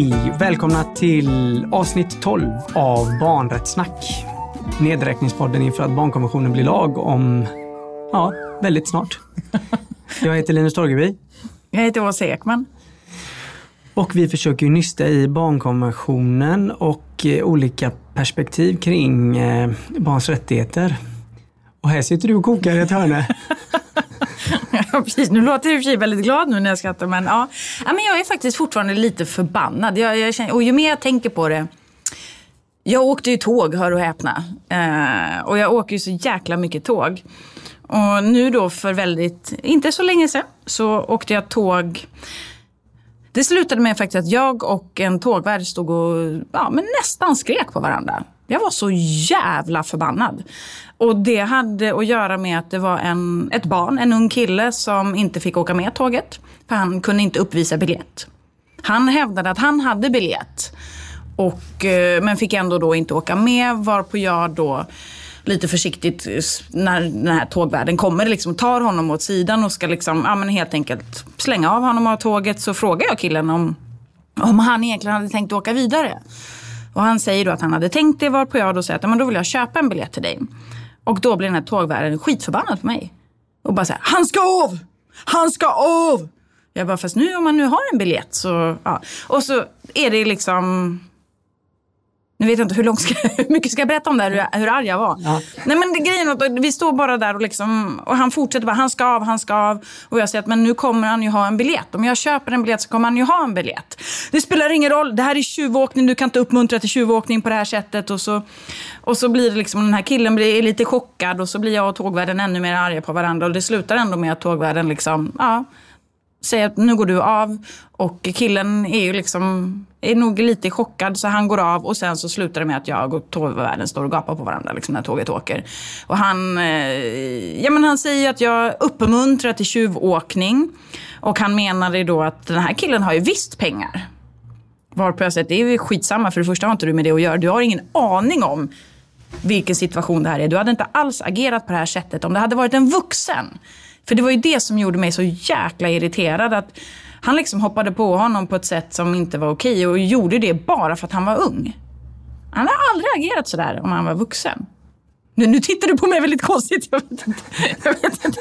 Hej! Välkomna till avsnitt 12 av Barnrättssnack. Nedräkningspodden inför att barnkonventionen blir lag om, ja, väldigt snart. Jag heter Linus Torgeby. Jag heter Åsa Ekman. Och vi försöker ju nysta i barnkonventionen och eh, olika perspektiv kring eh, barns rättigheter. Och här sitter du och kokar i ett hörne. Ja, precis. Nu låter jag i och för sig väldigt glad nu när jag skrattar, men ja. ja men jag är faktiskt fortfarande lite förbannad. Jag, jag känner, och ju mer jag tänker på det. Jag åkte ju tåg, hör och häpna. Eh, och jag åker ju så jäkla mycket tåg. Och nu då för väldigt, inte så länge sedan, så åkte jag tåg. Det slutade med faktiskt att jag och en tågvärd stod och ja, men nästan skrek på varandra. Jag var så jävla förbannad. Och det hade att göra med att det var en, ett barn, en ung kille som inte fick åka med tåget. För han kunde inte uppvisa biljett. Han hävdade att han hade biljett. Och, eh, men fick ändå då inte åka med varpå jag då lite försiktigt eh, när den här tågvärden kommer liksom tar honom åt sidan och ska liksom, ja, men helt enkelt slänga av honom av tåget så frågar jag killen om, om han egentligen hade tänkt åka vidare. Och han säger då att han hade tänkt det varpå jag då säger att men då vill jag köpa en biljett till dig. Och då blir den här tågvärden skitförbannad på mig. Och bara säger han ska av! Han ska av! Jag bara, fast nu om man nu har en biljett så, ja. Och så är det liksom nu vet jag inte hur, långt ska, hur mycket ska jag berätta om det här, hur, hur arg jag var. Ja. Nej men det, grejen att vi står bara där och, liksom, och han fortsätter bara, han ska av, han ska av. Och jag säger att men nu kommer han ju ha en biljett. Om jag köper en biljett så kommer han ju ha en biljett. Det spelar ingen roll, det här är tjuvåkning, du kan inte uppmuntra till tjuvåkning på det här sättet. Och så, och så blir det liksom, den här killen blir lite chockad och så blir jag och tågvärden ännu mer arga på varandra. Och det slutar ändå med att tågvärden liksom, ja, säger att nu går du av. Och killen är ju liksom, är nog lite chockad så han går av och sen så slutar det med att jag och tågvärden står och gapar på varandra liksom, när tåget åker. Och han, eh, ja, men han säger att jag uppmuntrar till tjuvåkning. Och han menar då att den här killen har ju visst pengar. Varpå jag säger att det är ju skitsamma, för det första har inte du med det att göra. Du har ingen aning om vilken situation det här är. Du hade inte alls agerat på det här sättet om det hade varit en vuxen. För det var ju det som gjorde mig så jäkla irriterad. Att han liksom hoppade på honom på ett sätt som inte var okej och gjorde det bara för att han var ung. Han har aldrig agerat sådär om han var vuxen. Nu, nu tittar du på mig väldigt konstigt. Jag vet inte. Jag vet inte.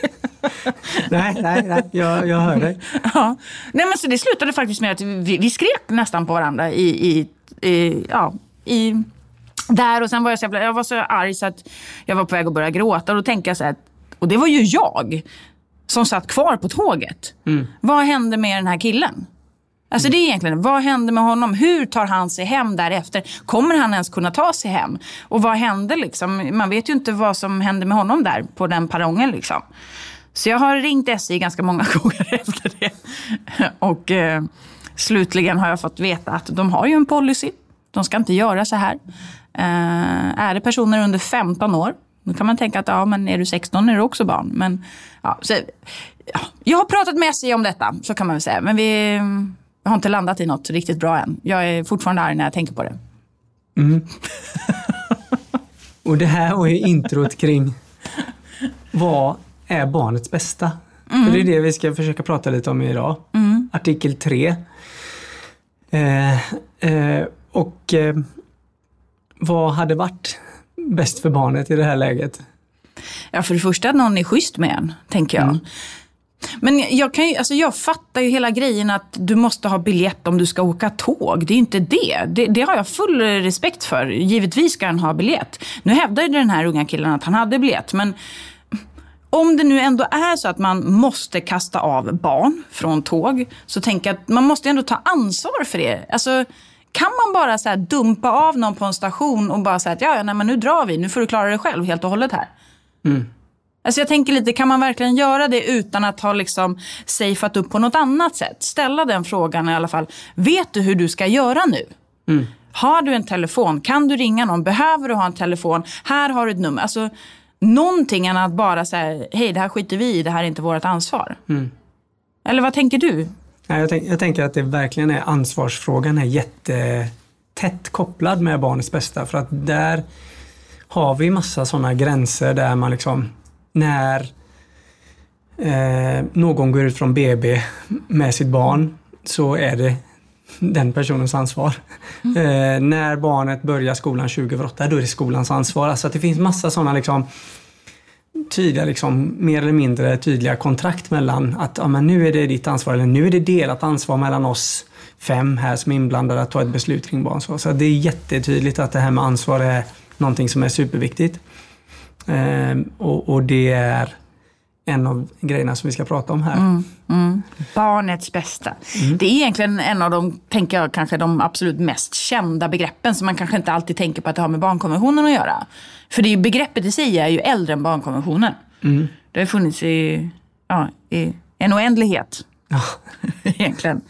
nej, nej, nej. Jag, jag hör dig. Ja. Nej, men så det slutade faktiskt med att vi, vi skrek nästan på varandra i, i, i, ja, i där och sen var jag så, jävla, jag var så arg så att jag var på väg att börja gråta. Och då tänkte jag så här, och det var ju jag som satt kvar på tåget. Mm. Vad hände med den här killen? Alltså mm. det är egentligen, vad hände med honom? Hur tar han sig hem därefter? Kommer han ens kunna ta sig hem? Och vad hände liksom? Man vet ju inte vad som hände med honom där på den perrongen liksom. Så jag har ringt SJ ganska många gånger efter det. Och eh, slutligen har jag fått veta att de har ju en policy. De ska inte göra så här. Eh, är det personer under 15 år då kan man tänka att ja, men är du 16 är du också barn. Men, ja, så, ja. Jag har pratat med SJ om detta, så kan man väl säga. Men vi har inte landat i något riktigt bra än. Jag är fortfarande arg när jag tänker på det. Mm. Och det här var ju introt kring vad är barnets bästa? Mm. För det är det vi ska försöka prata lite om idag. Mm. Artikel 3. Eh, eh, och eh, vad hade varit bäst för barnet i det här läget? Ja, för det första att någon är schysst med en, tänker jag. Mm. Men jag, kan ju, alltså jag fattar ju hela grejen att du måste ha biljett om du ska åka tåg. Det är ju inte det. det. det. har jag full respekt för. Givetvis ska han ha biljett. Nu hävdar ju den här unga killen att han hade biljett. Men om det nu ändå är så att man måste kasta av barn från tåg. Så tänker jag att man måste ändå ta ansvar för det. Alltså, kan man bara så dumpa av någon på en station och bara säga att ja, ja nej, men nu drar vi, nu får du klara dig själv helt och hållet här. Mm. Alltså jag tänker lite, kan man verkligen göra det utan att ha liksom safeat upp på något annat sätt? Ställa den frågan i alla fall. Vet du hur du ska göra nu? Mm. Har du en telefon? Kan du ringa någon? Behöver du ha en telefon? Här har du ett nummer. Alltså, någonting än att bara säga, hej det här skiter vi i, det här är inte vårt ansvar. Mm. Eller vad tänker du? Jag, tänk, jag tänker att det verkligen är ansvarsfrågan är jättetätt kopplad med barnets bästa för att där har vi massa sådana gränser där man liksom när eh, någon går ut från BB med sitt barn så är det den personens ansvar. Mm. Eh, när barnet börjar skolan 2008, då är det skolans ansvar. Alltså att det finns massa sådana liksom, tydliga, liksom, mer eller mindre tydliga kontrakt mellan att ja, men nu är det ditt ansvar, eller nu är det delat ansvar mellan oss fem här som är inblandade att ta ett beslut kring barnsvar. Så det är jättetydligt att det här med ansvar är någonting som är superviktigt. Eh, och, och det är en av grejerna som vi ska prata om här. Mm, mm. Barnets bästa. Mm. Det är egentligen en av de, tänker jag, kanske de absolut mest kända begreppen som man kanske inte alltid tänker på att det har med barnkonventionen att göra. För det är, begreppet i sig är ju äldre än barnkonventionen. Mm. Det har funnits i, ja, i en oändlighet. Ja. egentligen.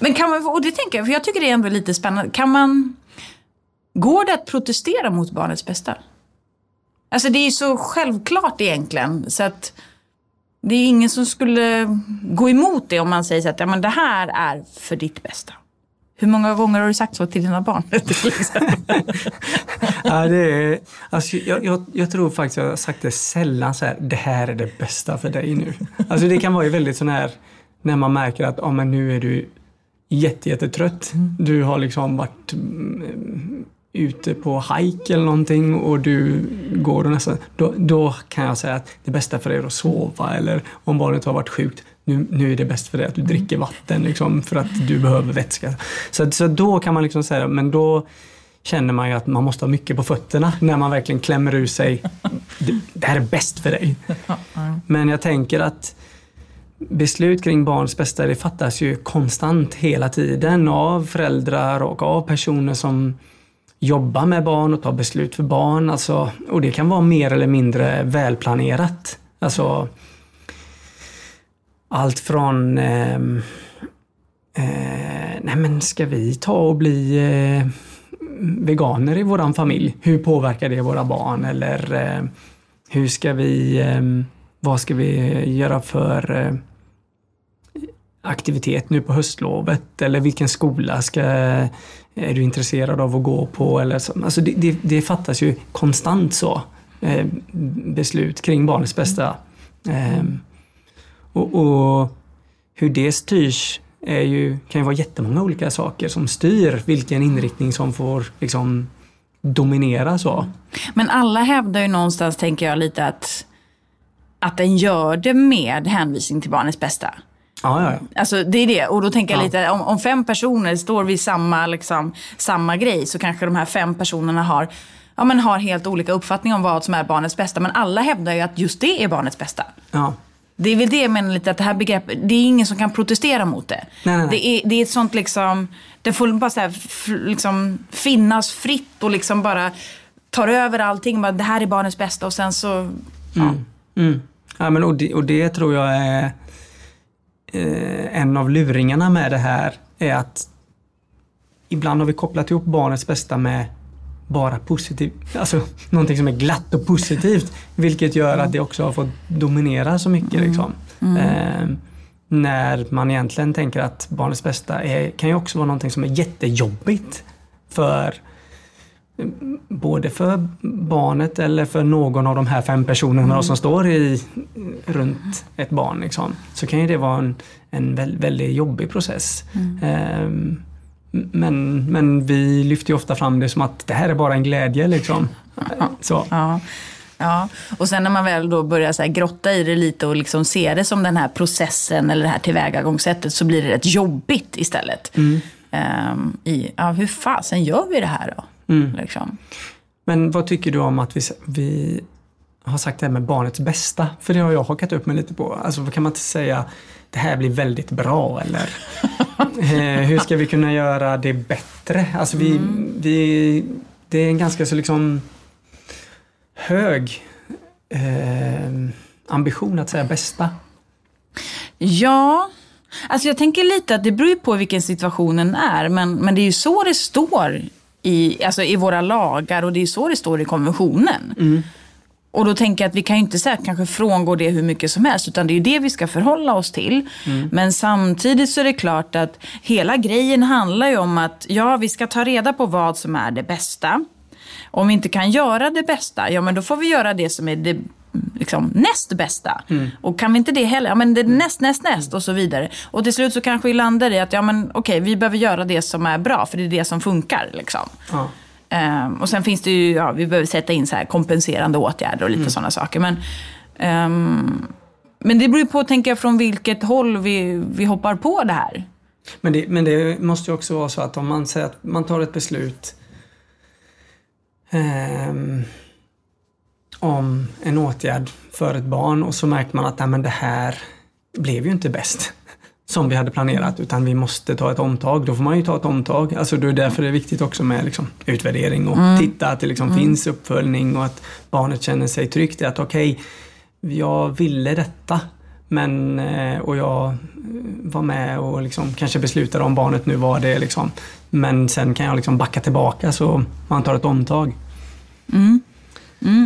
Men kan man, och det tänker jag, för jag tycker det är ändå lite spännande. Kan man, går det att protestera mot barnets bästa? Alltså det är ju så självklart egentligen. Så att det är ingen som skulle gå emot det om man säger så att ja, men det här är för ditt bästa. Hur många gånger har du sagt så till dina barn? ja, det är, alltså, jag, jag, jag, tror faktiskt jag har sagt det sällan så här, det här är det bästa för dig nu. Alltså det kan vara ju väldigt sån här, när man märker att oh, men nu är du jättetrött. Mm. Du har liksom varit mm, ute på hike eller någonting och du går och nästan, då, då kan jag säga att det bästa för dig är att sova eller om barnet har varit sjukt, nu, nu är det bäst för dig att du dricker vatten liksom, för att du behöver vätska. Så, så då kan man liksom säga, men då känner man ju att man måste ha mycket på fötterna när man verkligen klämmer ur sig, det, det här är bäst för dig. Men jag tänker att beslut kring barns bästa det fattas ju konstant hela tiden av föräldrar och av personer som jobba med barn och ta beslut för barn. Alltså, och det kan vara mer eller mindre välplanerat. Alltså, allt från eh, eh, nej men ska vi ta och bli eh, veganer i våran familj? Hur påverkar det våra barn? Eller eh, hur ska vi, eh, vad ska vi göra för eh, aktivitet nu på höstlovet? Eller vilken skola ska Eh, är du intresserad av att gå på? Eller så. Alltså det, det, det fattas ju konstant så eh, beslut kring barnets bästa. Eh, och, och, hur det styrs är ju, kan ju vara jättemånga olika saker som styr vilken inriktning som får liksom, dominera. så. Men alla hävdar ju någonstans, tänker jag, lite att, att den gör det med hänvisning till barnets bästa. Ja, ja, ja. Alltså det är det. Och då tänker jag lite, om, om, fem personer står vid samma, liksom, samma grej så kanske de här fem personerna har, ja, men har helt olika uppfattning om vad som är barnets bästa. Men alla hävdar ju att just det är barnets bästa. Ja. Det är väl det jag menar lite, att det här begreppet, det är ingen som kan protestera mot det. Nej, nej. Det, är, det är ett sånt liksom, det får bara så här, liksom finnas fritt och liksom bara tar över allting. Bara, det här är barnets bästa och sen så, ja. Mm. Mm. Ja, men och, det, och det tror jag är eh, en av luringarna med det här är att ibland har vi kopplat ihop barnets bästa med bara positivt, alltså någonting som är glatt och positivt. Vilket gör att det också har fått dominera så mycket. Mm. Liksom. Mm. Eh, när man egentligen tänker att barnets bästa är, kan ju också vara någonting som är jättejobbigt för både för barnet eller för någon av de här fem personerna mm. som står i, runt ett barn. Liksom, så kan ju det vara en, en väldigt jobbig process. Mm. Um, men, men vi lyfter ju ofta fram det som att det här är bara en glädje. Liksom. Så. Ja. Ja, och sen när man väl då börjar så grotta i det lite och liksom se det som den här processen eller det här tillvägagångssättet så blir det rätt jobbigt istället. Mm. Um, i, ja, hur fasen gör vi det här då? Mm. Liksom. Men vad tycker du om att vi, vi har sagt det här med barnets bästa? För det har jag hakat upp mig lite på. Alltså kan man inte säga det här blir väldigt bra eller eh, hur ska vi kunna göra det bättre? Alltså vi, mm. vi, det är en ganska så liksom hög eh, ambition att säga bästa. Ja, alltså jag tänker lite att det beror på vilken situationen är men, men det är ju så det står i, alltså i våra lagar och det är så det står i konventionen. Mm. Och då tänker jag att vi kan ju inte säga kanske frångå det hur mycket som helst utan det är ju det vi ska förhålla oss till. Mm. Men samtidigt så är det klart att hela grejen handlar ju om att ja, vi ska ta reda på vad som är det bästa. Om vi inte kan göra det bästa, ja men då får vi göra det som är det liksom näst bästa. Och kan vi inte det heller, ja men det är näst, näst, näst och så vidare. Och till slut så kanske vi landar i att, ja men okej, vi behöver göra det som är bra, för det är det som funkar. Liksom. Ja. Ehm, och sen finns det ju, ja, vi behöver sätta in så här kompenserande åtgärder och lite Mm. sådana saker. Men, ehm, men det beror ju på, tänker jag, från vilket håll vi, vi hoppar på det här. Men det, men det måste ju också vara så att om man säger att man tar ett beslut ehm, om en åtgärd för ett barn och så märker man att men det här blev ju inte bäst som vi hade planerat utan vi måste ta ett omtag. Då får man ju ta ett omtag. Alltså det är därför det är viktigt också med liksom, utvärdering och titta att det liksom finns uppföljning och att barnet känner sig tryggt i att okej, jag ville detta men, eh, och jag eh, var med och liksom kanske beslutade om barnet nu var det liksom. Men sen kan jag liksom backa tillbaka så man tar ett omtag. Mm,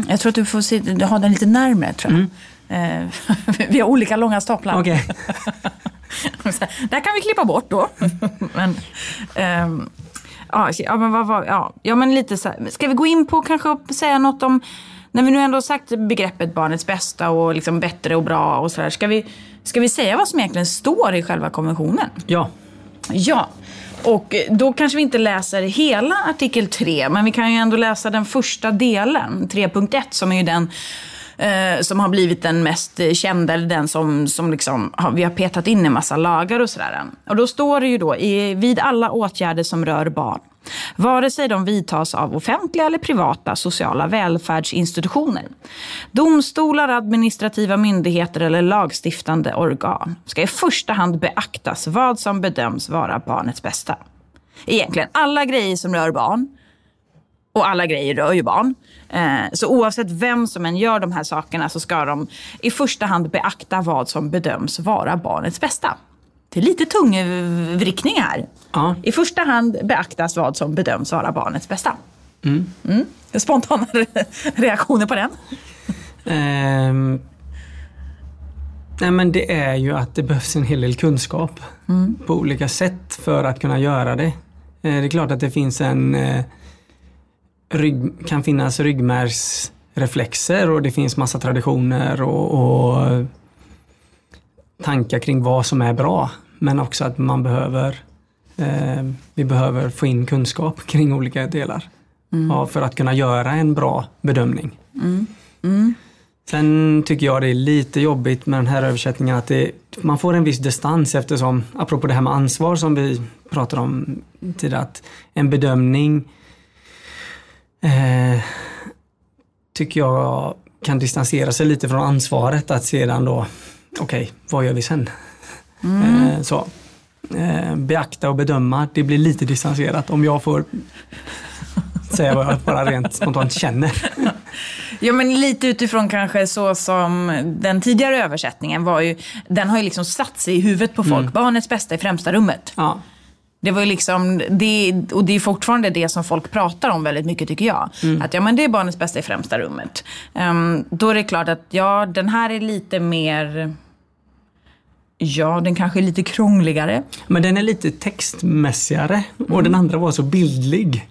jag tror att du får se, du har den lite närmare tror jag. Eh, vi har olika långa staplar. Så Där kan vi klippa bort då. men, ehm, ja, men vad, vad, ja, ja, men lite så här. Ska vi gå in på kanske säga något om, när vi nu ändå har sagt begreppet barnets bästa och liksom bättre och bra och sådär. Ska vi, ska vi säga vad som egentligen står i själva konventionen? Ja. Ja, och då kanske vi inte läser hela artikel 3, men vi kan ju ändå läsa den första delen, 3.1, som är ju den eh, som har blivit den mest eh, kända, eller den som, som liksom vi har petat in en massa lagar och sådär. Och då står det ju då, i, vid alla åtgärder som rör barn, vare sig de vidtas av offentliga eller privata sociala välfärdsinstitutioner. Domstolar, administrativa myndigheter eller lagstiftande organ ska i första hand beaktas vad som bedöms vara barnets bästa. Egentligen alla grejer som rör barn, och alla grejer rör ju barn. Eh, så oavsett vem som än gör de här sakerna så ska de i första hand beakta vad som bedöms vara barnets bästa. Det är lite tungvrickning här. Ja. I första hand beaktas vad som bedöms vara barnets bästa. Mm. Spontana re- reaktioner på den? Ehm, nej men det är ju att det behövs en hel del kunskap på olika sätt för att kunna göra det. Eh, det är klart att det finns en eh, rygg, kan finnas ryggmärgsreflexer och det finns massa traditioner och, och tankar kring vad som är bra. Men också att man behöver eh, vi behöver få in kunskap kring olika delar ja, för att kunna göra en bra bedömning. Sen tycker jag det är lite jobbigt med den här översättningen att det, man får en viss distans eftersom, apropå det här med ansvar som vi pratade om tidigare, att en bedömning eh, tycker jag kan distansera sig lite från ansvaret att sedan då, okej, vad gör vi sen? Eh, så. Eh, beakta och bedöma, det blir lite distanserat om jag får säga vad jag bara rent spontant känner. Ja, men lite utifrån kanske så som den tidigare översättningen var ju, den har ju liksom satt sig i huvudet på folk. Barnets bästa i främsta rummet. Ja. Det var ju liksom, det, och det är fortfarande det som folk pratar om väldigt mycket tycker jag. Att ja men det är barnets bästa i främsta rummet. Ehm, då är det klart att ja, den här är lite mer, ja den kanske är lite krångligare. Men den är lite textmässigare och den andra var så bildlig.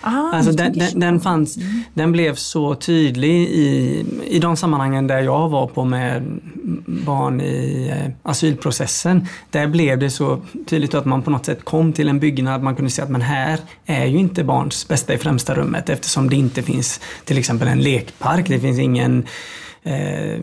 Ah, Alltså den, den, den, fanns, den blev så tydlig i, i de sammanhangen där jag var på med barn i eh, asylprocessen. Där blev det så tydligt att man på något sätt kom till en byggnad, man kunde se att men här är ju inte barns bästa i främsta rummet eftersom det inte finns till exempel en lekpark, det finns ingen eh,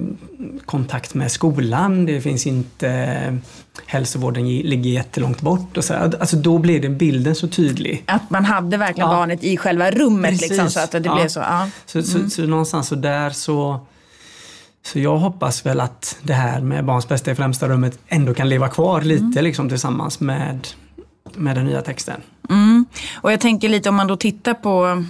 kontakt med skolan, det finns inte hälsovården ge- ligger jättelångt bort. Och så. Alltså då blev den bilden så tydlig. Att man hade verkligen Ja. barnet i själva rummet liksom, så att det Ja. blev så. Ja. Så, så, så någonstans så där så så jag hoppas väl att det här med barns bästa i främsta rummet ändå kan leva kvar lite liksom tillsammans med, med den nya texten. Mm. Och jag tänker lite om man då tittar på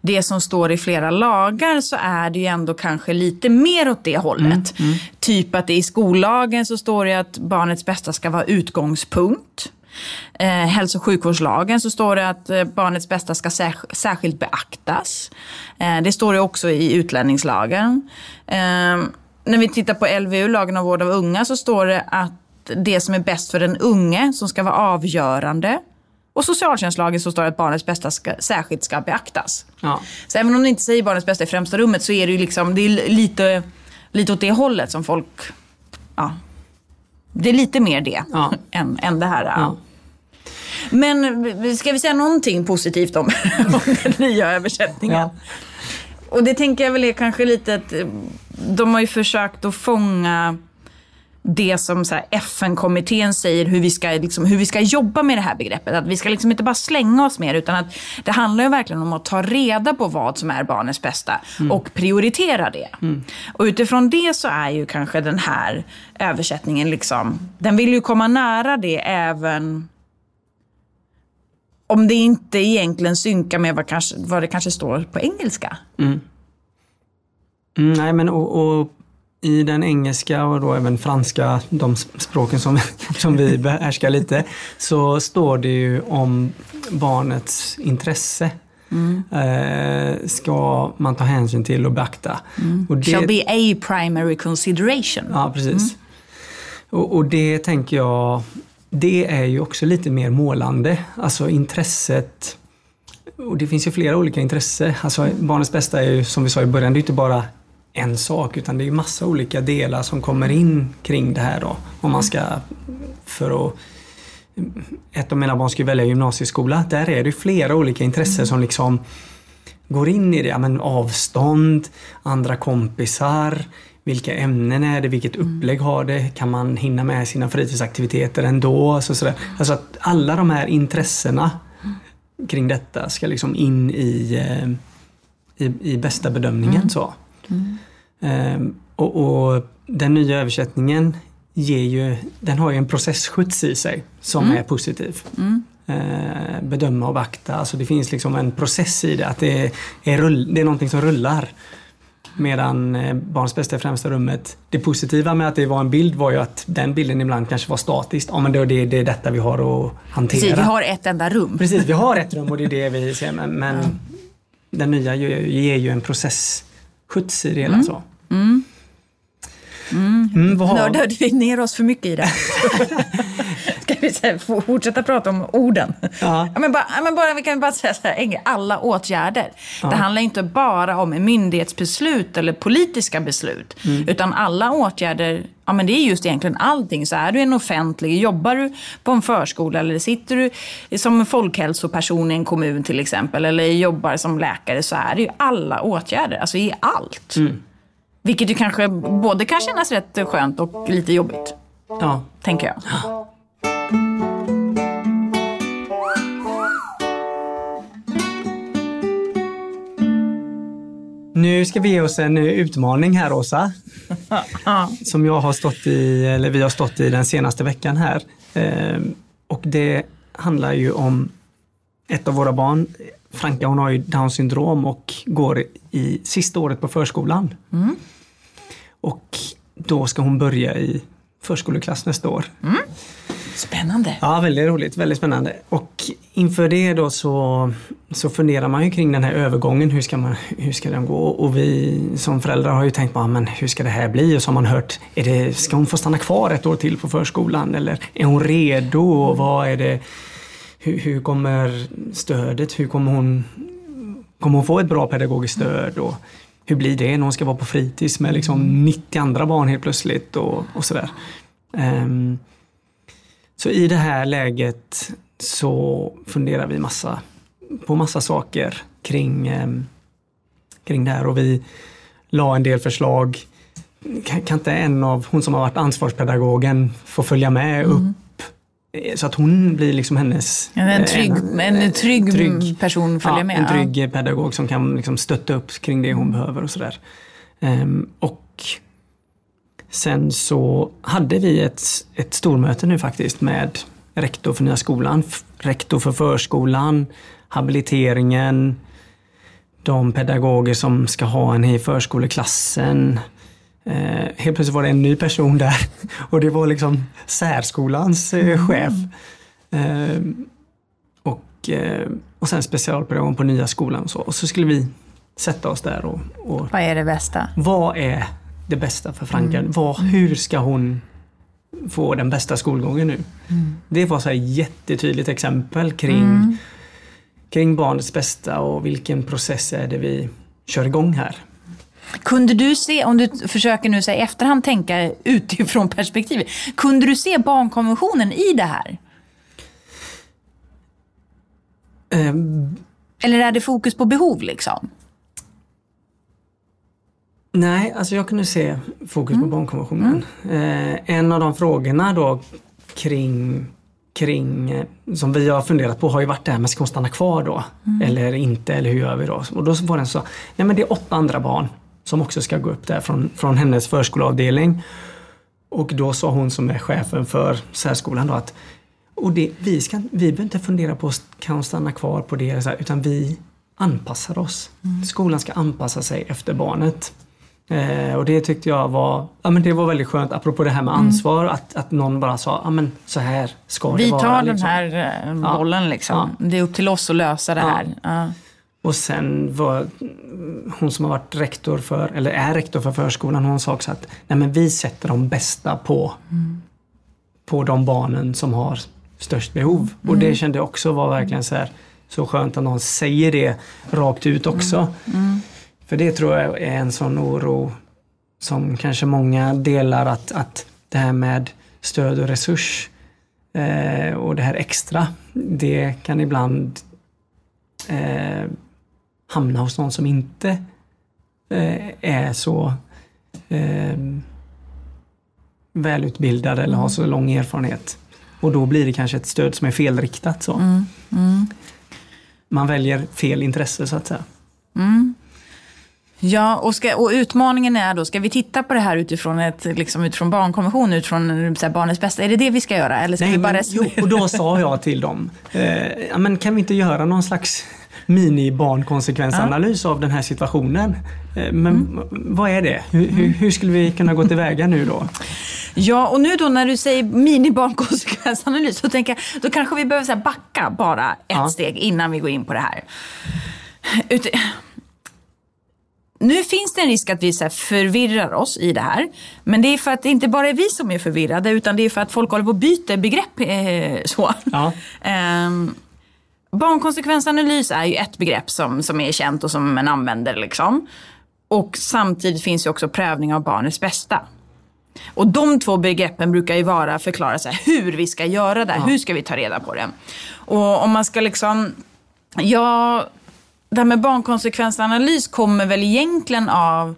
det som står i flera lagar så är det ju ändå kanske lite mer åt det hållet. Typ att det i skollagen så står det att barnets bästa ska vara utgångspunkt. Eh, hälso och sjukvårdslagen så står det att eh, barnets bästa ska särsk- särskilt beaktas. Eh, det står det också i utlänningslagen. Eh, när vi tittar på LVU, lagen om vård av unga, så står det att det som är bäst för den unge som ska vara avgörande. Och socialtjänstlagen så står det att barnets bästa ska, särskilt ska beaktas. Ja. Så även om det inte säger barnets bästa i främsta rummet så är det ju liksom, det är lite lite åt det hållet som folk, ja. Det är lite mer det Ja. än, än det här. Ja. Men ska vi säga någonting positivt om, om den nya översättningen? Och det tänker jag väl är kanske lite att de har ju försökt att fånga det som FN-kommittén säger hur vi, ska, liksom, hur vi ska jobba med det här begreppet. Att vi ska liksom inte bara slänga oss med det utan att det handlar ju verkligen om att ta reda på vad som är barnets bästa och prioritera det. Och utifrån det så är ju kanske den här översättningen liksom, den vill ju komma nära det även om det inte egentligen synkar med vad, kanske, vad det kanske står på engelska. Mm, nej, men och, och i den engelska och då även franska, de språken som, som vi behärskar lite, så står det ju om barnets intresse. Eh, ska man ta hänsyn till och beakta. Och det, Shall be a primary consideration. Ja, precis. Och, och det tänker jag, det är ju också lite mer målande. Alltså intresset, och det finns ju flera olika intressen. Alltså barnets bästa är ju som vi sa i början, det är inte bara en sak utan det är massa olika delar som kommer in kring det här då. Om man ska, för att ett av mina barn ska välja gymnasieskola. Där är det flera olika intressen som liksom går in i det. Ja, men avstånd, andra kompisar, vilka ämnen är det, vilket upplägg har det, kan man hinna med sina fritidsaktiviteter ändå? Alltså, sådär. alltså att alla de här intressena kring detta ska liksom in i, eh, i, i bästa bedömningen. Så. Ehm, och, och den nya översättningen ger ju, den har ju en processskjuts i sig som är positiv. Eh, bedöma och beakta, alltså det finns liksom en process i det, att det är, rull, det är någonting som rullar. Medan eh, barns bästa i främsta rummet, det positiva med att det var en bild var ju att den bilden ibland kanske var statiskt. Ja men det, det, det är detta vi har att hantera. Precis, vi har ett enda rum. Precis, vi har ett rum och det är det vi ser. Men, men den nya ger, ju en processskjuts i det hela. Så. Mm, vad har- Nördade vi ner oss för mycket i det? Vi fortsätta prata om orden? Ja. men bara, ja, men bara, vi kan bara säga så här, alla åtgärder. Det handlar inte bara om myndighetsbeslut eller politiska beslut. Utan alla åtgärder, ja men det är just egentligen allting. Så är du en offentlig, jobbar du på en förskola eller sitter du som folkhälsoperson i en kommun till exempel. Eller jobbar som läkare så är det ju alla åtgärder, alltså i allt. Vilket ju kanske både kan kännas rätt skönt och lite jobbigt, Ja. tänker jag. Nu ska vi ge oss en eh, utmaning här Åsa. som jag har stått i, eller vi har stått i den senaste veckan här. Ehm, och det handlar ju om ett av våra barn. Franka hon har ju Downs syndrom och går i sista året på förskolan. Och då ska hon börja i förskoleklass nästa år. Spännande. Ja, väldigt roligt, väldigt spännande. Och inför det då så, så funderar man ju kring den här övergången, hur ska, man, hur ska den gå? Och vi som föräldrar har ju tänkt, på, men hur ska det här bli? Och så har man hört, är det, ska hon få stanna kvar ett år till på förskolan? Eller är hon redo? Och vad är det, hur, hur kommer stödet, hur kommer hon, kommer hon få ett bra pedagogiskt stöd? Och hur blir det när hon ska vara på fritids med liksom 90 andra barn helt plötsligt? Och, och sådär. Um, så i det här läget så funderar vi massa, på massa saker kring, eh, kring det här och vi la en del förslag. Kan, kan inte en av, hon som har varit ansvarspedagogen, få följa med upp eh, så att hon blir liksom hennes... En, eh, trygg, en, trygg, person följer ja, med. En trygg pedagog som kan liksom stötta upp kring det hon behöver och sådär. Ehm, och sen så hade vi ett, ett stormöte nu faktiskt med rektor för nya skolan, rektor för förskolan, habiliteringen, de pedagoger som ska ha en i förskoleklassen. Eh, helt plötsligt var det en ny person där och det var liksom särskolans eh, chef. Eh, och, eh, och sen specialpedagogen på nya skolan och så. Och så skulle vi sätta oss där och, och Vad är det bästa? vad är det bästa för Franka? Vad, hur ska hon få den bästa skolgången nu? Det var så här jättetydligt exempel kring, kring barnets bästa och vilken process är det vi kör igång här. Kunde du se, om du försöker nu säga i efterhand tänka utifrån perspektivet, kunde du se barnkonventionen i det här? Um, Eller är det fokus på behov liksom? Nej, alltså jag kunde se fokus på barnkonventionen. Eh, en av de frågorna då kring, kring eh, som vi har funderat på har ju varit det här med ska hon stanna kvar då? Eller inte, eller hur gör vi då? Och då var den så, nej men det är åtta andra barn som också ska gå upp där från, från hennes förskoleavdelning. Och då sa hon som är chefen för särskolan då att och det, vi, ska, vi behöver inte fundera på kan hon stanna kvar på det, utan vi anpassar oss. Skolan ska anpassa sig efter barnet. Eh, och det tyckte jag var, ja, men det var väldigt skönt, apropå det här med ansvar, att, att någon bara sa ja, men så här ska Vi det vara. tar den liksom. här eh, bollen liksom. Det är upp till oss att lösa det Ja. här. Ja. Och sen var hon som har varit rektor för, eller är rektor för förskolan, hon sa också att nej, men vi sätter de bästa på, på de barnen som har störst behov. Och det kände jag också var verkligen så här så skönt att någon säger det rakt ut också. För det tror jag är en sån oro som kanske många delar att, att det här med stöd och resurs eh, och det här extra, det kan ibland eh, hamna hos någon som inte eh, är så eh, välutbildad eller har så lång erfarenhet. Och då blir det kanske ett stöd som är felriktat. Så. Man väljer fel intresse så att säga. Ja, och, ska, och utmaningen är då, ska vi titta på det här utifrån, ett, liksom utifrån barnkonventionen, utifrån så här, barnets bästa? Är det det vi ska göra? Eller ska vi bara men, jo, och då sa jag till dem, eh, ja, men kan vi inte göra någon slags mini-barnkonsekvensanalys av den här situationen? Eh, men vad är det? Hur, hur, hur skulle vi kunna gå tillväga nu då? Ja, och nu då när du säger minibarnkonsekvensanalys, så tänker jag, då kanske vi behöver så här, backa bara ett Ja. steg innan vi går in på det här. Ut... Nu finns det en risk att vi så förvirrar oss i det här. Men det är för att det inte bara är vi som är förvirrade, utan det är för att folk håller på att byta begrepp. Eh, så. Ja. Ehm, barnkonsekvensanalys är ju ett begrepp som, som är känt och som man använder. Liksom. Och samtidigt finns ju också prövning av barnets bästa. Och de två begreppen brukar ju vara förklara så här, hur vi ska göra det, hur ska vi ta reda på det. Och om man ska liksom, ja, det här med barnkonsekvensanalys kommer väl egentligen av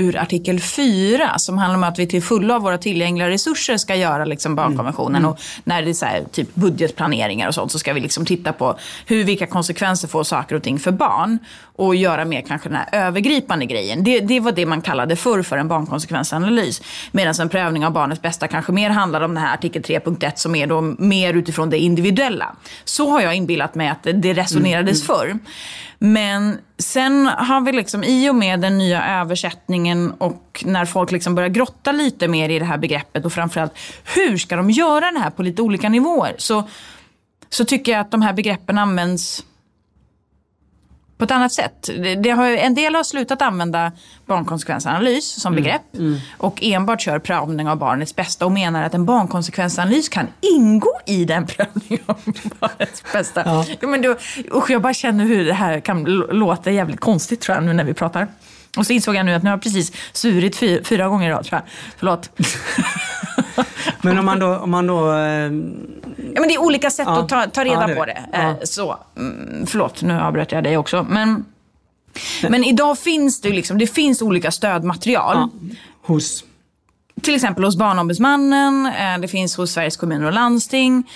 ur artikel 4 som handlar om att vi till fullo av våra tillgängliga resurser ska göra liksom barnkonventionen. Och när det är här, typ budgetplaneringar och sånt så ska vi liksom titta på hur, vilka konsekvenser får saker och ting för barn och göra mer kanske den här övergripande grejen. Det, det var det man kallade förr för en barnkonsekvensanalys. Medan en prövning av barnets bästa kanske mer handlar om den här artikel 3.1 som är då mer utifrån det individuella. Så har jag inbillat mig att det- resonerades förr. Men sen har vi liksom i och med den nya översättningen och när folk liksom börjar grotta lite mer i det här begreppet och framförallt hur ska de göra det här på lite olika nivåer? Så, så tycker jag att de här begreppen används på ett annat sätt. Det, har, en del har slutat använda barnkonsekvensanalys som begrepp och enbart kör prövning av barnets bästa och menar att en barnkonsekvensanalys kan ingå i den prövningen av barnets bästa. Ja. Men då, usch, jag bara känner hur det här kan låta jävligt konstigt tror jag nu när vi pratar. Och så insåg jag nu att nu har jag precis svurit fyra, fyra gånger idag tror jag. Förlåt. Men om man då, om man då eh, Ja, men det är olika sätt Ja. att ta, ta reda Ja, det på det. det. Eh, Ja. Så, mm, förlåt, nu avbröt jag dig också. Men, men idag finns det, liksom, det finns olika stödmaterial. ja, hos Till exempel hos Barnombudsmannen, eh, det finns hos Sveriges kommuner och landsting.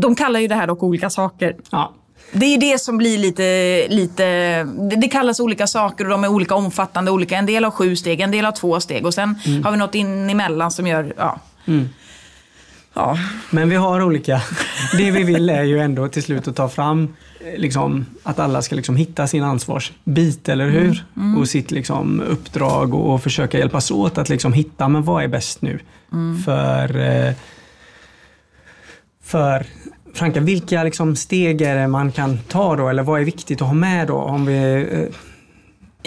De kallar ju det här dock olika saker. ja, Det är ju det som blir lite, lite det, kallas olika saker och de är olika omfattande. Olika. En del har sju steg, en del har två steg och sen har vi något in emellan som gör, ja. Ja, Men vi har olika. Det vi vill är ju ändå till slut att ta fram eh, liksom, att alla ska liksom hitta sin ansvarsbit, eller hur? Och sitt liksom, uppdrag och, och försöka hjälpas åt att liksom, hitta, men vad är bäst nu? För, eh, för Franka, vilka liksom, steg är det man kan ta då? Eller vad är viktigt att ha med då? Om vi, eh,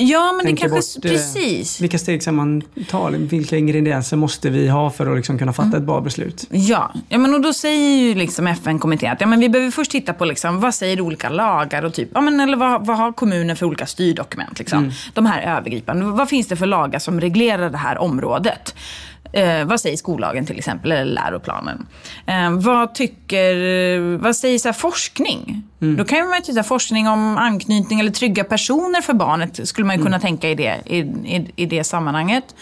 Ja, men det kanske... bort, eh, precis. Vilka steg ska man ta? Vilka ingredienser måste vi ha för att liksom kunna fatta Mm. ett bra beslut? Ja, ja men och då säger ju liksom FN-kommittén att ja, men vi behöver först titta på liksom, vad säger olika lagar och typ, ja, men, eller vad, vad har kommunen för olika styrdokument. Liksom. De här övergripande. Vad finns det för lagar som reglerar det här området? Eh, vad säger skollagen till exempel, eller läroplanen? Eh, vad tycker, vad säger så forskning? Då kan man ju titta forskning om anknytning eller trygga personer för barnet, skulle man ju kunna tänka i det, i, i, i det sammanhanget.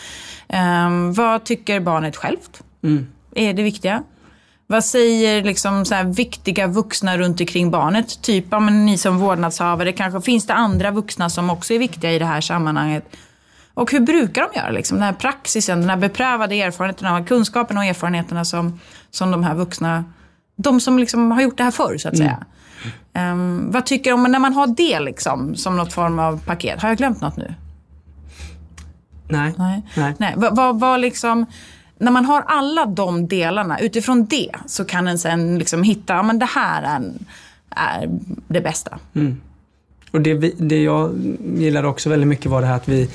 Eh, vad tycker barnet självt? Är det viktiga? Vad säger liksom så viktiga vuxna runt omkring barnet? Typ, ja, men ni som vårdnadshavare, kanske finns det andra vuxna som också är viktiga i det här sammanhanget? Och hur brukar de göra? Liksom? Den här praxisen, den här beprövade erfarenheten, de här kunskaperna och erfarenheterna som, som de här vuxna, de som liksom har gjort det här förr så att säga. Ehm, vad tycker de när man har det liksom, som något form av paket? Har jag glömt något nu? Nej. Nej. Nej. Nej. Vad, vad, liksom, när man har alla de delarna, utifrån det så kan en sen liksom hitta, ja men det här är, är det bästa. Och det, vi, det jag gillade också väldigt mycket var det här att vi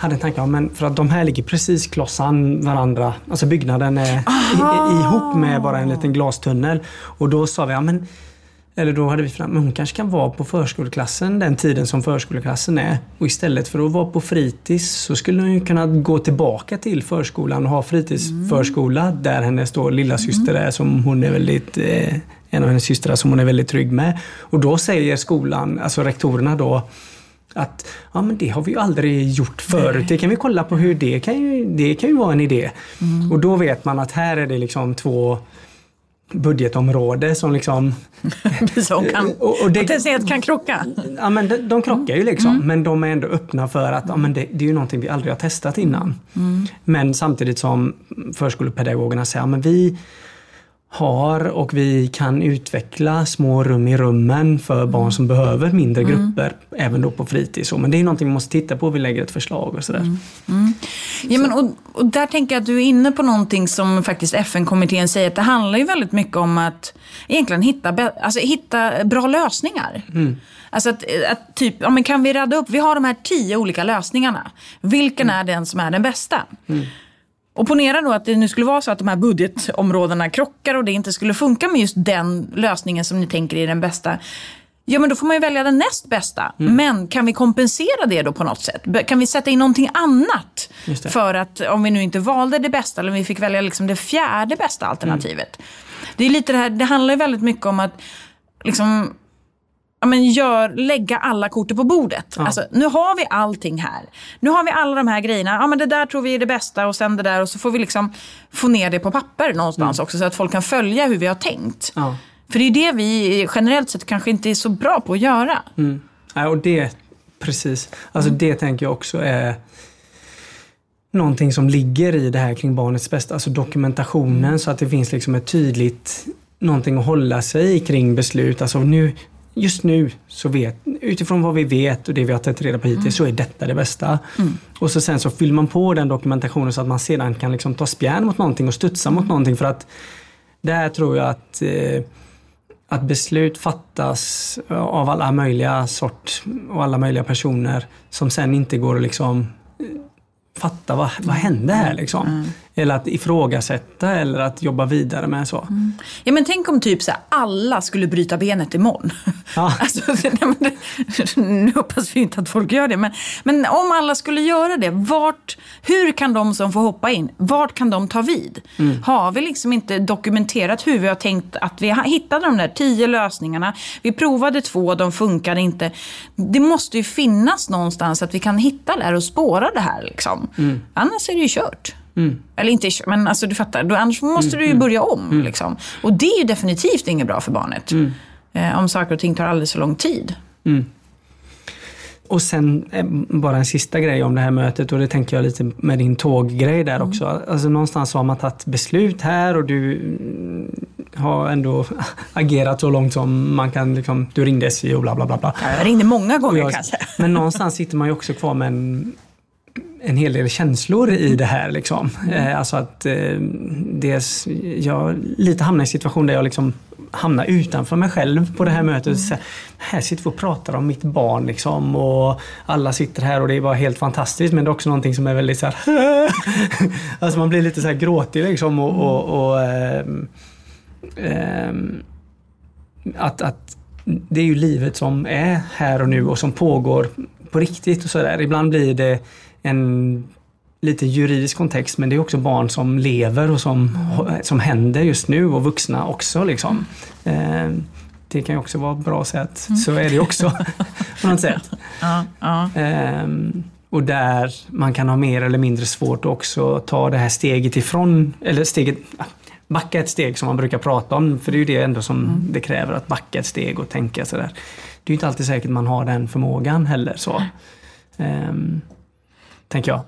hade en tanke om, men för att de här ligger precis klossan varandra. Alltså byggnaden är i, i, ihop med bara en liten glastunnel. Och då sa vi, ja men eller då hade vi fram, men hon kanske kan vara på förskoleklassen den tiden som förskoleklassen är. Och istället för att vara på fritids så skulle hon ju kunna gå tillbaka till förskolan och ha fritidsförskola där hennes då lilla syster är som hon är väldigt eh, en av hennes systrar som hon är väldigt trygg med. Och då säger skolan, alltså rektorerna då att ja, men det har vi ju aldrig gjort förut. Det kan vi kolla på hur det kan ju, det kan ju vara en idé. Och då vet man att här är det liksom två budgetområde som liksom... som kan, Och- och det- potentiellt kan krocka. Ja, men de, de krockar ju liksom, men de är ändå öppna för att ja, men det, det är ju någonting vi aldrig har testat innan. Men samtidigt som förskolepedagogerna säger, ja, men vi har och vi kan utveckla små rum i rummen för barn som behöver mindre grupper, även då på fritids. Men det är någonting vi måste titta på, vi lägger ett förslag och sådär. Ja, men, och, och där tänker jag att du är inne på någonting som faktiskt FN-kommittén säger att det handlar ju väldigt mycket om att egentligen hitta, alltså, hitta bra lösningar. Alltså att, att typ, ja, men kan vi rädda upp, vi har de här tio olika lösningarna. Vilken är den som är den bästa? Och ponera då att det nu skulle vara så att de här budgetområdena krockar och det inte skulle funka med just den lösningen som ni tänker är den bästa. Ja, men då får man ju välja den näst bästa. Men kan vi kompensera det då på något sätt? Kan vi sätta in någonting annat? För att om vi nu inte valde det bästa, eller om vi fick välja liksom det fjärde bästa alternativet. Det, är lite det, här, det handlar ju väldigt mycket om att liksom, ja, men gör, lägga alla korten på bordet. Alltså, nu har vi allting här. Nu har vi alla de här grejerna. Ja, men det där tror vi är det bästa och sen det där. Och så får vi liksom få ner det på papper någonstans också så att folk kan följa hur vi har tänkt. Ja. För det är det vi generellt sett kanske inte är så bra på att göra. Mm. Ja, och det, precis. Alltså det tänker jag också är någonting som ligger i det här kring barnets bästa. Alltså dokumentationen så att det finns liksom ett tydligt någonting att hålla sig kring beslut. Alltså nu, just nu så vet, utifrån vad vi vet och det vi har tagit reda på hittills så är detta det bästa. Och så sen så fyller man på den dokumentationen så att man sedan kan liksom ta spjärn mot någonting och studsa mot någonting. För att där tror jag att eh, att beslut fattas av alla möjliga sort och alla möjliga personer som sen inte går att liksom eh, fatta vad, vad hände här liksom. Eller att ifrågasätta eller att jobba vidare med så. Ja, men tänk om typ så här, alla skulle bryta benet imorgon. Ja. Alltså, nej, men det, nu hoppas vi inte att folk gör det, men, men om alla skulle göra det, vart, hur kan de som får hoppa in, vart kan de ta vid? Har vi liksom inte dokumenterat hur vi har tänkt att vi hittade de där tio lösningarna, vi provade två, de funkade inte. Det måste ju finnas någonstans att vi kan hitta där och spåra det här. Liksom. Annars är det ju kört. Eller inte men alltså, du fattar. Då, annars måste du ju börja om. Liksom. Och det är ju definitivt inget bra för barnet. Eh, om saker och ting tar alldeles för lång tid. Och sen eh, bara en sista grej om det här mötet och det tänker jag lite med din tåggrej där också. Alltså någonstans har man tagit beslut här och du mm, har ändå agerat så långt som man kan. Liksom, du ringde SJ och bla bla bla. bla. Jag ringde många gånger jag- kanske. Men någonstans sitter man ju också kvar med en, en hel del känslor i det här. Liksom. Eh, alltså att eh, dels, jag lite hamnar i en situation där jag liksom hamna utanför mig själv på det här mötet. Så här sitter vi och pratar om mitt barn liksom och alla sitter här och det är bara helt fantastiskt men det är också någonting som är väldigt så här Alltså man blir lite så här gråtig liksom och, och, och ähm, ähm, att, att det är ju livet som är här och nu och som pågår på riktigt och sådär. Ibland blir det en lite juridisk kontext men det är också barn som lever och som, som händer just nu och vuxna också. Liksom. Eh, det kan ju också vara bra säga att så är det också på något sätt. Ja, ja. Eh, och där man kan ha mer eller mindre svårt att också ta det här steget ifrån, eller steget, backa ett steg som man brukar prata om, för det är ju det ändå som mm. det kräver, att backa ett steg och tänka sådär. Det är ju inte alltid säkert man har den förmågan heller. så. Um, tänker jag.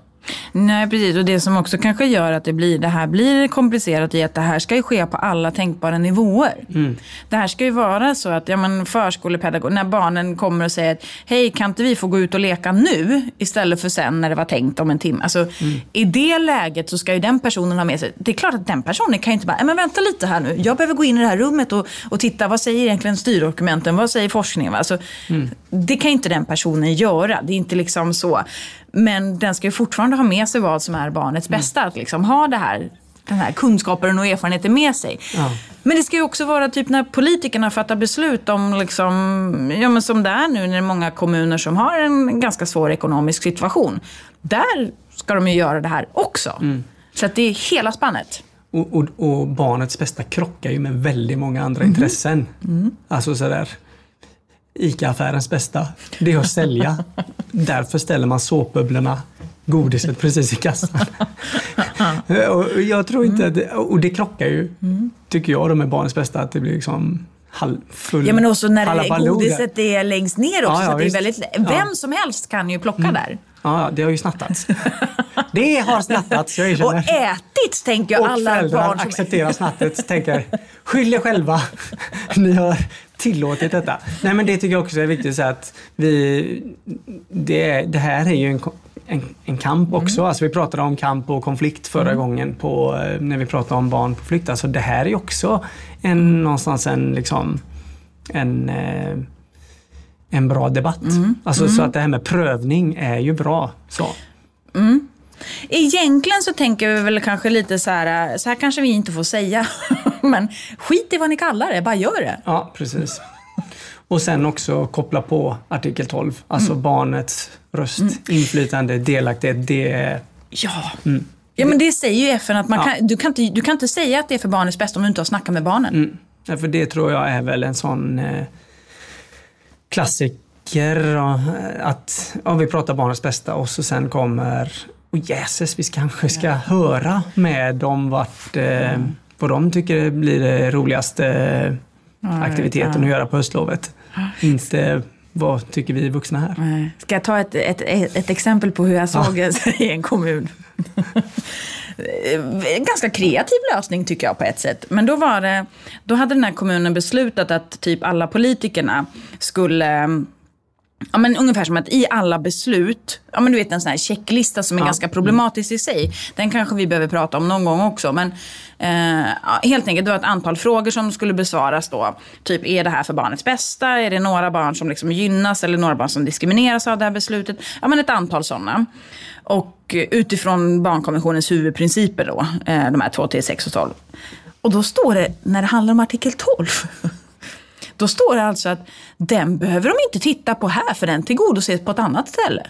Nej precis och det som också kanske gör att det, blir, det här blir komplicerat i att det här ska ju ske på alla tänkbara nivåer. Mm. Det här ska ju vara så att ja, men förskolepedagog, när barnen kommer och säger hej kan inte vi få gå ut och leka nu istället för sen när det var tänkt om en timme. Alltså, mm. I det läget så ska ju den personen ha med sig, det är klart att den personen kan ju inte bara, men vänta lite här nu, jag behöver gå in i det här rummet och, och titta vad säger egentligen styrdokumenten, vad säger forskningen? Alltså, mm. Det kan inte den personen göra, det är inte liksom så. Men den ska ju fortfarande ha med sig vad som är barnets mm. bästa. Att liksom ha det här, den här kunskapen och erfarenheten med sig. Ja. Men det ska ju också vara typ när politikerna fattar beslut om, liksom, ja, men som det är nu när det är många kommuner som har en ganska svår ekonomisk situation. Där ska de ju göra det här också. Mm. Så att det är hela spannet. Och, och, och, barnets bästa krockar ju med väldigt många andra mm. intressen. Mm. Alltså sådär ICA-affärens bästa, det är att sälja. Därför ställer man såpbubblorna, godiset precis i kassan. och jag tror inte att det, och det krockar ju, tycker jag, med barnens bästa, att det blir liksom full Ja men också när det, godiset är längst ner också. Ja, ja, så det är väldigt, vem som helst kan ju plocka mm. där. Ja, det har ju snattats. Det har snattats, jag erkänner. Och ätits, tänker jag. Och alla föräldrar barn som... accepterar snattet, tänker skyll er själva. Ni har tillåtit detta. Nej men det tycker jag också är viktigt så att vi, det, det här är ju en, en, en kamp mm. också. Mm. Alltså vi pratade om kamp och konflikt förra mm. gången på, eh, när vi pratade om barn på flykt. Alltså det här är också en, någonstans en, liksom, en, eh, en bra debatt. Mm. Alltså så mm. att det här med prövning är ju bra. Så. Mm. Egentligen så tänker vi väl kanske lite så här, så här kanske vi inte får säga. Men skit i vad ni kallar det, bara gör det. Ja, precis. Och sen också koppla på artikel 12, alltså mm. barnets röst, mm. inflytande, delaktighet. Det är... Ja. Mm. Ja men det säger ju FN att man ja. kan, du, kan inte, du kan inte säga att det är för barnets bästa om du inte har snackat med barnen. Mm. Ja, för det tror jag är väl en sån eh, klassiker. Eh, att ja, vi pratar barnets bästa och så sen kommer och jäses, vi kanske ska ja. höra med dem vart, eh, vad de tycker blir det roligaste aktiviteten att göra på höstlovet. Inte vad tycker vi vuxna här? Ska jag ta ett, ett, ett exempel på hur jag såg ja. i en kommun? en ganska kreativ lösning tycker jag på ett sätt. Men då, var det, då hade den här kommunen beslutat att typ alla politikerna skulle Ja, men ungefär som att i alla beslut, ja, men du vet en sån här checklista som är ja. ganska problematisk i sig. Den kanske vi behöver prata om någon gång också. Men eh, helt enkelt, det var ett antal frågor som skulle besvaras då. Typ, är det här för barnets bästa? Är det några barn som liksom gynnas eller några barn som diskrimineras av det här beslutet? Ja, men ett antal sådana. Och utifrån barnkonventionens huvudprinciper då, eh, de här 2 till 6 och 12. Och då står det, när det handlar om artikel 12, Då står det alltså att den behöver de inte titta på här för den tillgodoses på ett annat ställe.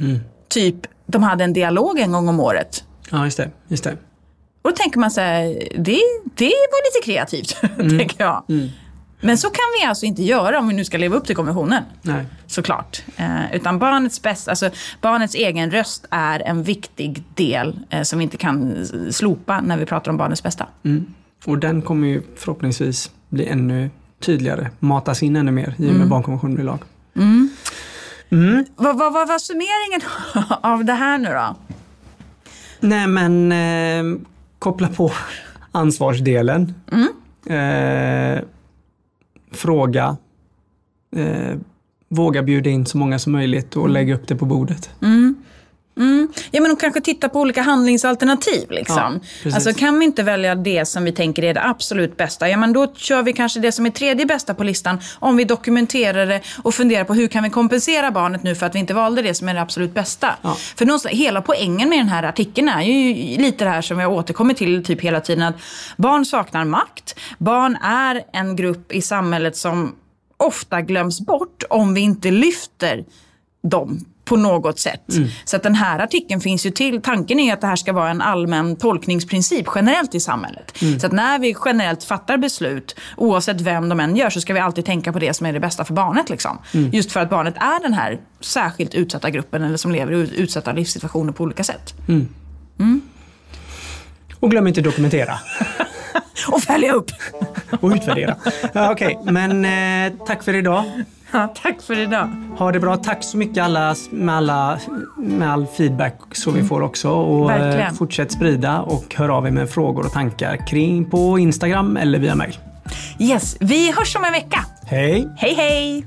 Mm. Typ, de hade en dialog en gång om året. Ja, just det. Just det. Och då tänker man så här, det, det var lite kreativt, mm. tänker jag. Mm. Men så kan vi alltså inte göra om vi nu ska leva upp till konventionen. Nej. Såklart. Eh, utan barnets bästa, alltså barnets egen röst är en viktig del eh, som vi inte kan slopa när vi pratar om barnets bästa. Mm. Och den kommer ju förhoppningsvis bli ännu tydligare, matas in ännu mer i och med mm. barnkonventionen blir lag. Mm. Mm. Vad, vad, vad var summeringen av det här nu då? Nej men eh, koppla på ansvarsdelen. Mm. Eh, fråga. Eh, våga bjuda in så många som möjligt och mm. lägga upp det på bordet. Mm. Mm. Ja, men och kanske titta på olika handlingsalternativ. Liksom. Ja, alltså, kan vi inte välja det som vi tänker är det absolut bästa, ja, men då kör vi kanske det som är tredje bästa på listan om vi dokumenterar det och funderar på hur kan vi kompensera barnet nu för att vi inte valde det som är det absolut bästa. Ja. För någonstans, hela poängen med den här artikeln är ju lite det här som jag återkommer till typ hela tiden, att barn saknar makt. Barn är en grupp i samhället som ofta glöms bort om vi inte lyfter dem på något sätt. Så att den här artikeln finns ju till. Tanken är att det här ska vara en allmän tolkningsprincip generellt i samhället. Så att när vi generellt fattar beslut, oavsett vem de än gör, så ska vi alltid tänka på det som är det bästa för barnet. Liksom. Just för att barnet är den här särskilt utsatta gruppen eller som lever i utsatta livssituationer på olika sätt. Och glöm inte dokumentera Och följa upp! och utvärdera. Okej, men eh, tack för idag. Ja, tack för idag. Ha det bra. Tack så mycket alla, med, alla, med all feedback som vi får också. Och eh, Verkligen. Fortsätt sprida och hör av er med frågor och tankar kring på Instagram eller via mail. Yes, vi hörs om en vecka. Hej. Hej, hej.